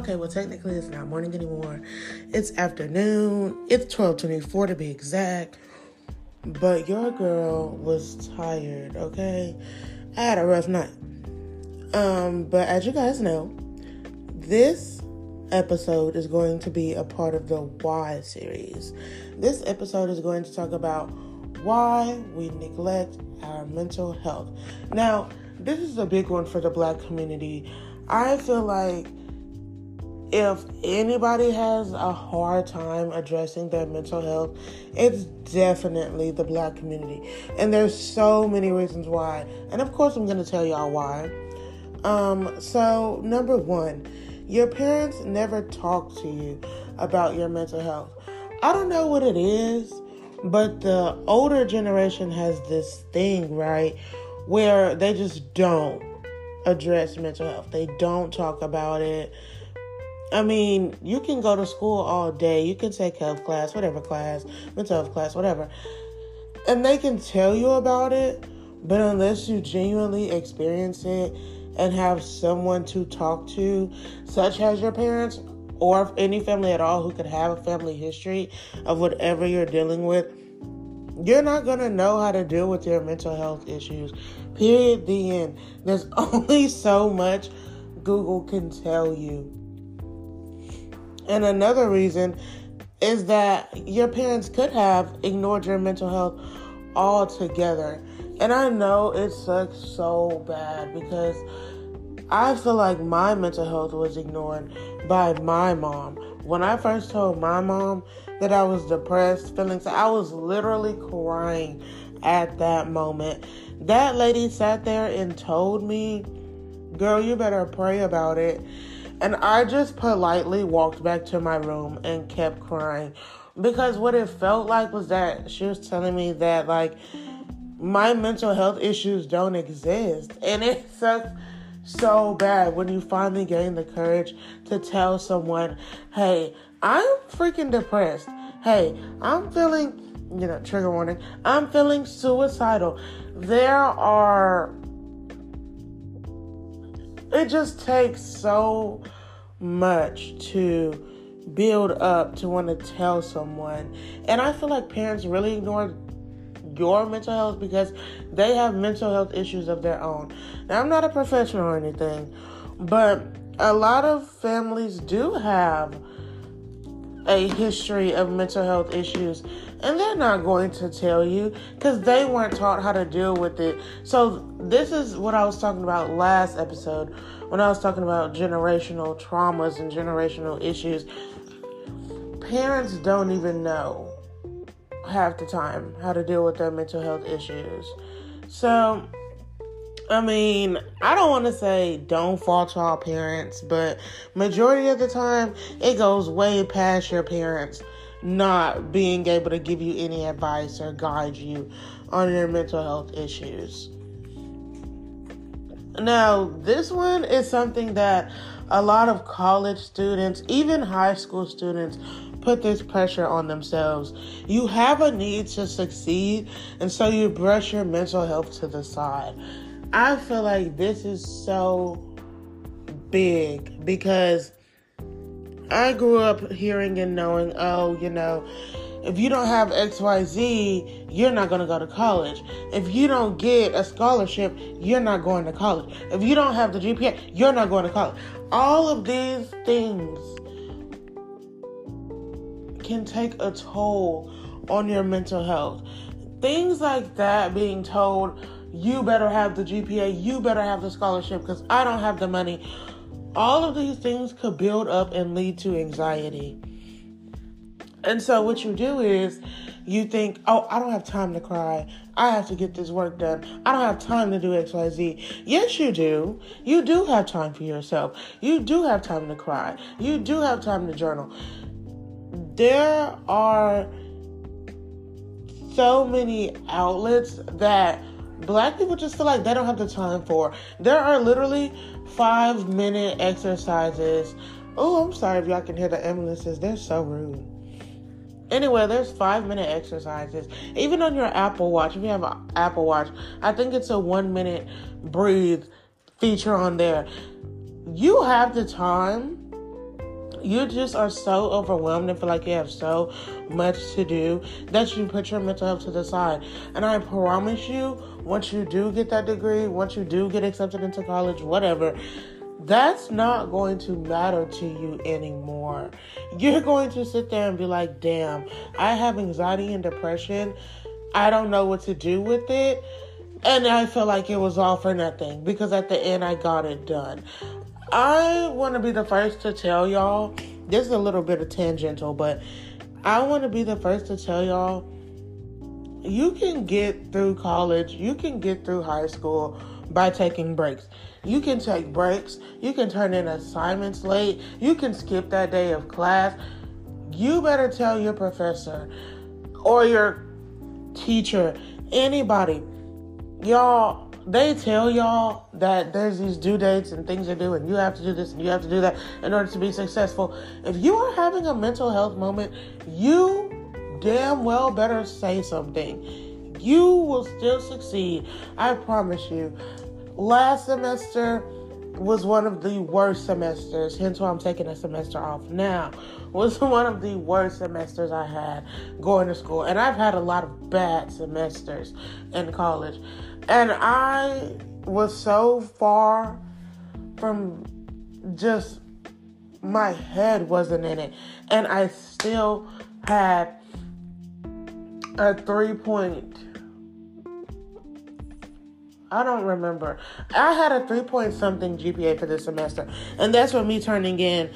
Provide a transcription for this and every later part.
Okay, well, technically it's not morning anymore. It's afternoon. It's 12:24 to be exact. But your girl was tired, okay? I had a rough night. Um, but as you guys know, this episode is going to be a part of the Why series. This episode is going to talk about why we neglect our mental health. Now, this is a big one for the black community. I feel like if anybody has a hard time addressing their mental health, it's definitely the black community. And there's so many reasons why. And of course, I'm going to tell y'all why. Um, so, number one, your parents never talk to you about your mental health. I don't know what it is, but the older generation has this thing, right, where they just don't address mental health. They don't talk about it I mean, you can go to school all day, you can take health class, whatever class, mental health class, whatever, and they can tell you about it, but unless you genuinely experience it and have someone to talk to, such as your parents or any family at all who could have a family history of whatever you're dealing with, you're not going to know how to deal with your mental health issues. Period. The end. There's only so much Google can tell you. And another reason is that your parents could have ignored your mental health altogether. And I know it sucks so bad because I feel like my mental health was ignored by my mom. When I first told my mom that I was depressed, feeling I was literally crying at that moment. That lady sat there and told me, Girl, you better pray about it. And I just politely walked back to my room and kept crying because what it felt like was that she was telling me that, like, my mental health issues don't exist. And it sucks so bad when you finally gain the courage to tell someone, hey, I'm freaking depressed. Hey, I'm feeling, you know, trigger warning, I'm feeling suicidal. There are it just takes so much to build up to want to tell someone. And I feel like parents really ignore your mental health because they have mental health issues of their own. Now, I'm not a professional or anything, but a lot of families do have a history of mental health issues and they're not going to tell you because they weren't taught how to deal with it. So, this is what I was talking about last episode when I was talking about generational traumas and generational issues. Parents don't even know half the time how to deal with their mental health issues. So, I mean, I don't want to say don't fault y'all parents, but majority of the time it goes way past your parents not being able to give you any advice or guide you on your mental health issues. Now, this one is something that a lot of college students, even high school students, put this pressure on themselves. You have a need to succeed, and so you brush your mental health to the side. I feel like this is so big because I grew up hearing and knowing, oh, you know, if you don't have XYZ, you're not going to go to college. If you don't get a scholarship, you're not going to college. If you don't have the GPA, you're not going to college. All of these things can take a toll on your mental health. Things like that being told, you better have the GPA, you better have the scholarship because I don't have the money. All of these things could build up and lead to anxiety. And so what you do is you think, oh, I don't have time to cry. I have to get this work done. I don't have time to do XYZ. Yes, you do. You do have time for yourself. You do have time to cry. You do have time to journal. There are so many outlets that black people just feel like they don't have the time for. There are literally five minute exercises. Oh, I'm sorry if y'all can hear the ambulances. They're so rude. Anyway, there's five minute exercises. Even on your Apple Watch, if you have an Apple Watch, I think it's a one minute breathe feature on there. You have the time you just are so overwhelmed and feel like you have so much to do that you put your mental health to the side. And I promise you, once you do get that degree, once you do get accepted into college, whatever, that's not going to matter to you anymore. You're going to sit there and be like, damn, I have anxiety and depression. I don't know what to do with it. And I feel like it was all for nothing because at the end I got it done. I want to be the first to tell y'all, this is a little bit of tangential, but I want to be the first to tell y'all you can get through college, you can get through high school by taking breaks. You can take breaks, you can turn in assignments late, you can skip that day of class. You better tell your professor or your teacher, anybody, y'all, they tell y'all that there's these due dates and things to do, and you have to do this and you have to do that in order to be successful. If you are having a mental health moment, you damn well better say something. You will still succeed. I promise you. Last semester was one of the worst semesters, hence why I'm taking a semester off now. Was one of the worst semesters I had going to school. And I've had a lot of bad semesters in college. And I was so far from just my head wasn't in it. And I still had a three point. I don't remember. I had a three point something GPA for this semester, and that's with me turning in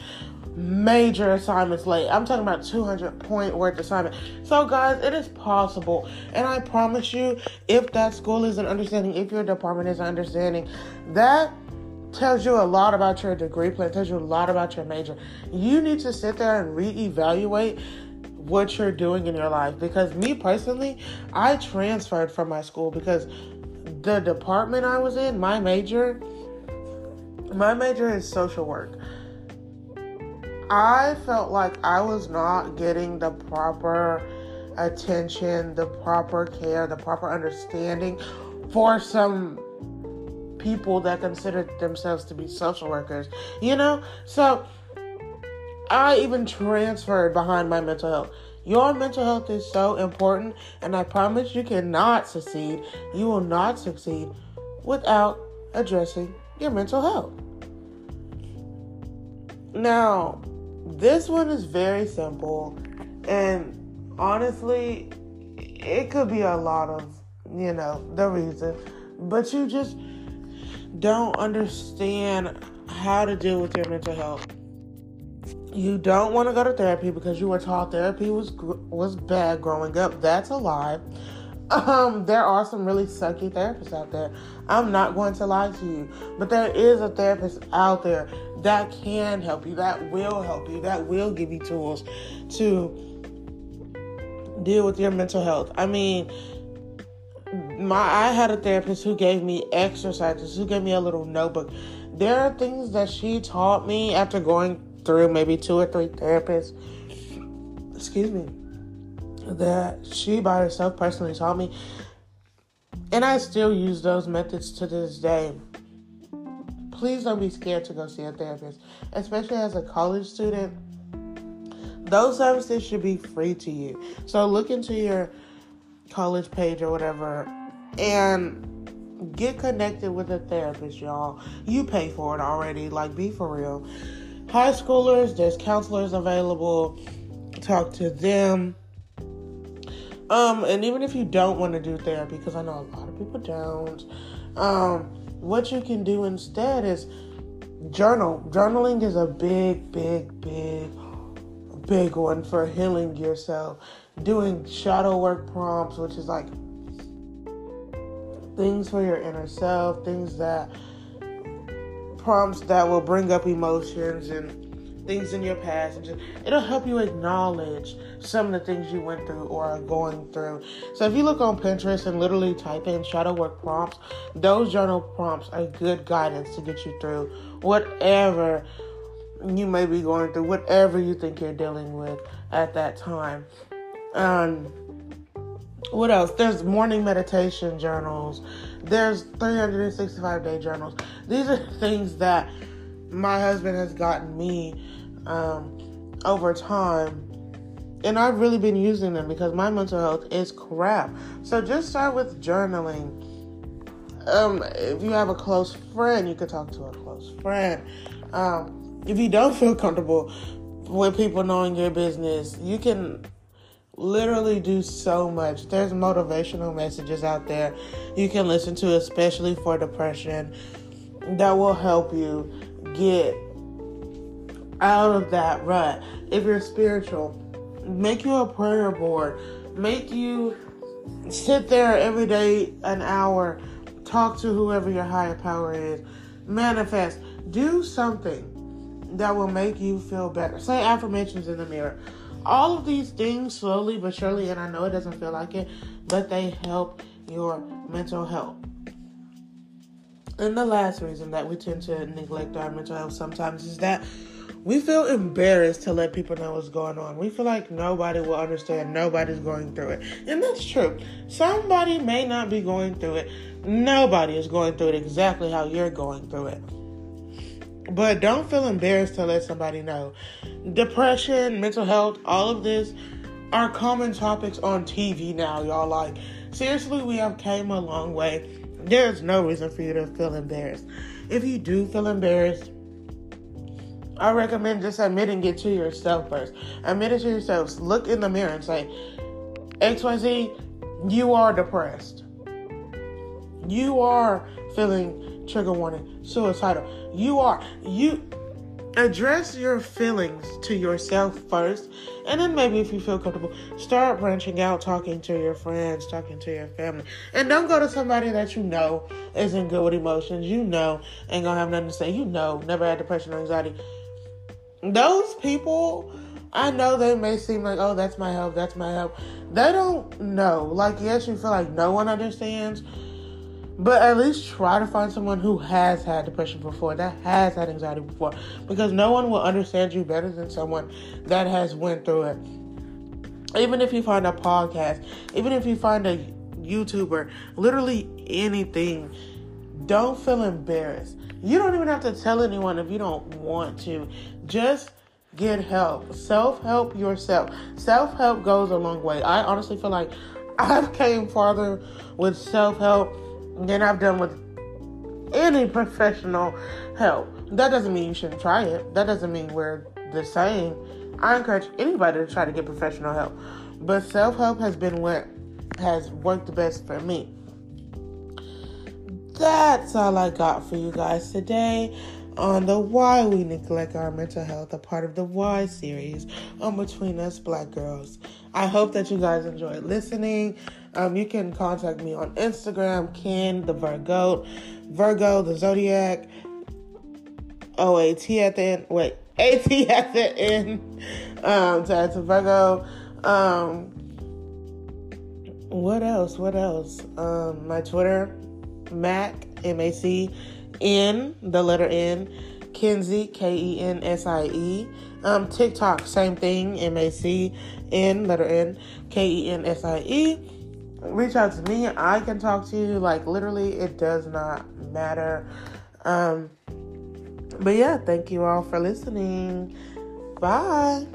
major assignments late. I'm talking about 200 point worth assignment. So, guys, it is possible, and I promise you, if that school isn't understanding, if your department isn't understanding, that tells you a lot about your degree plan, tells you a lot about your major. You need to sit there and reevaluate what you're doing in your life because me personally, I transferred from my school because the department I was in, my major, my major is social work. I felt like I was not getting the proper attention, the proper care, the proper understanding for some people that consider themselves to be social workers, you know? So I even transferred behind my mental health. Your mental health is so important, and I promise you cannot succeed. You will not succeed without addressing your mental health. Now, this one is very simple, and honestly, it could be a lot of, you know, the reason, but you just don't understand how to deal with your mental health. You don't want to go to therapy because you were taught therapy was was bad growing up. That's a lie. Um, there are some really sucky therapists out there. I'm not going to lie to you, but there is a therapist out there that can help you, that will help you, that will give you tools to deal with your mental health. I mean, my I had a therapist who gave me exercises, who gave me a little notebook. There are things that she taught me after going through maybe two or three therapists. Excuse me. That she by herself personally taught me. And I still use those methods to this day. Please don't be scared to go see a therapist, especially as a college student. Those services should be free to you. So look into your college page or whatever and get connected with a therapist, y'all. You pay for it already. Like, be for real high schoolers, there's counselors available. Talk to them. Um, and even if you don't want to do therapy, because I know a lot of people don't, um, what you can do instead is journal. Journaling is a big, big, big, big one for healing yourself. Doing shadow work prompts, which is like things for your inner self, things that prompts that will bring up emotions and things in your past and just it'll help you acknowledge some of the things you went through or are going through. So if you look on Pinterest and literally type in shadow work prompts, those journal prompts are good guidance to get you through whatever you may be going through, whatever you think you're dealing with at that time. Um what else? There's morning meditation journals. There's 365 day journals. These are things that my husband has gotten me um, over time. And I've really been using them because my mental health is crap. So just start with journaling. Um, if you have a close friend, you could talk to a close friend. Um, if you don't feel comfortable with people knowing your business, you can literally do so much. There's motivational messages out there you can listen to, especially for depression, that will help you get out of that rut. If you're spiritual, make you a prayer board. Make you sit there every day an hour, talk to whoever your higher power is, manifest, do something that will make you feel better. Say affirmations in the mirror. All of these things, slowly but surely, and I know it doesn't feel like it, but they help your mental health. And the last reason that we tend to neglect our mental health sometimes is that we feel embarrassed to let people know what's going on. We feel like nobody will understand, nobody's going through it. And that's true. Somebody may not be going through it. Nobody is going through it exactly how you're going through it. But don't feel embarrassed to let somebody know. Depression, mental health, all of this are common topics on TV now, y'all. Like, seriously, we have came a long way. There's no reason for you to feel embarrassed. If you do feel embarrassed, I recommend just admitting it to yourself first. Admit it to yourself. Look in the mirror and say, XYZ, you are depressed. You are feeling trigger warning, suicidal. You are. You address your feelings to yourself first, and then maybe if you feel comfortable, start branching out, talking to your friends, talking to your family, and don't go to somebody that you know isn't good with emotions. You know ain't gonna have nothing to say. You know never had depression or anxiety those people, I know they may seem like, oh, that's my help, that's my help. They don't know. Like, yes, you feel like no one understands, but at least try to find someone who has had depression before, that has had anxiety before, because no one will understand you better than someone that has went through it. Even if you find a podcast, even if you find a YouTuber, literally anything, don't feel embarrassed. You don't even have to tell anyone if you don't want to. Just get help. Self help yourself. Self help goes a long way. I honestly feel like I've came farther with self help than I've done with any professional help. That doesn't mean you shouldn't try it. That doesn't mean we're the same. I encourage anybody to try to get professional help. But self help has been what has worked the best for me that's all I got for you guys today on the Why We Neglect Our Mental Health, a part of the Why series on Between Us Black Girls. I hope that you guys enjoyed listening. Um, you can contact me on Instagram, Ken the Virgo, Virgo the Zodiac, O A T at the end. Wait, A T at the end. Um, to to Virgo. Um, what else? What else? Um, my Twitter Mac, M A C, N, the letter N, Kensie K E N S I E. Um, TikTok, same thing, M A C, N, letter N, K E N S I E. Reach out to me. I can talk to you. Like, literally, it does not matter. Um, but yeah, thank you all for listening. Bye.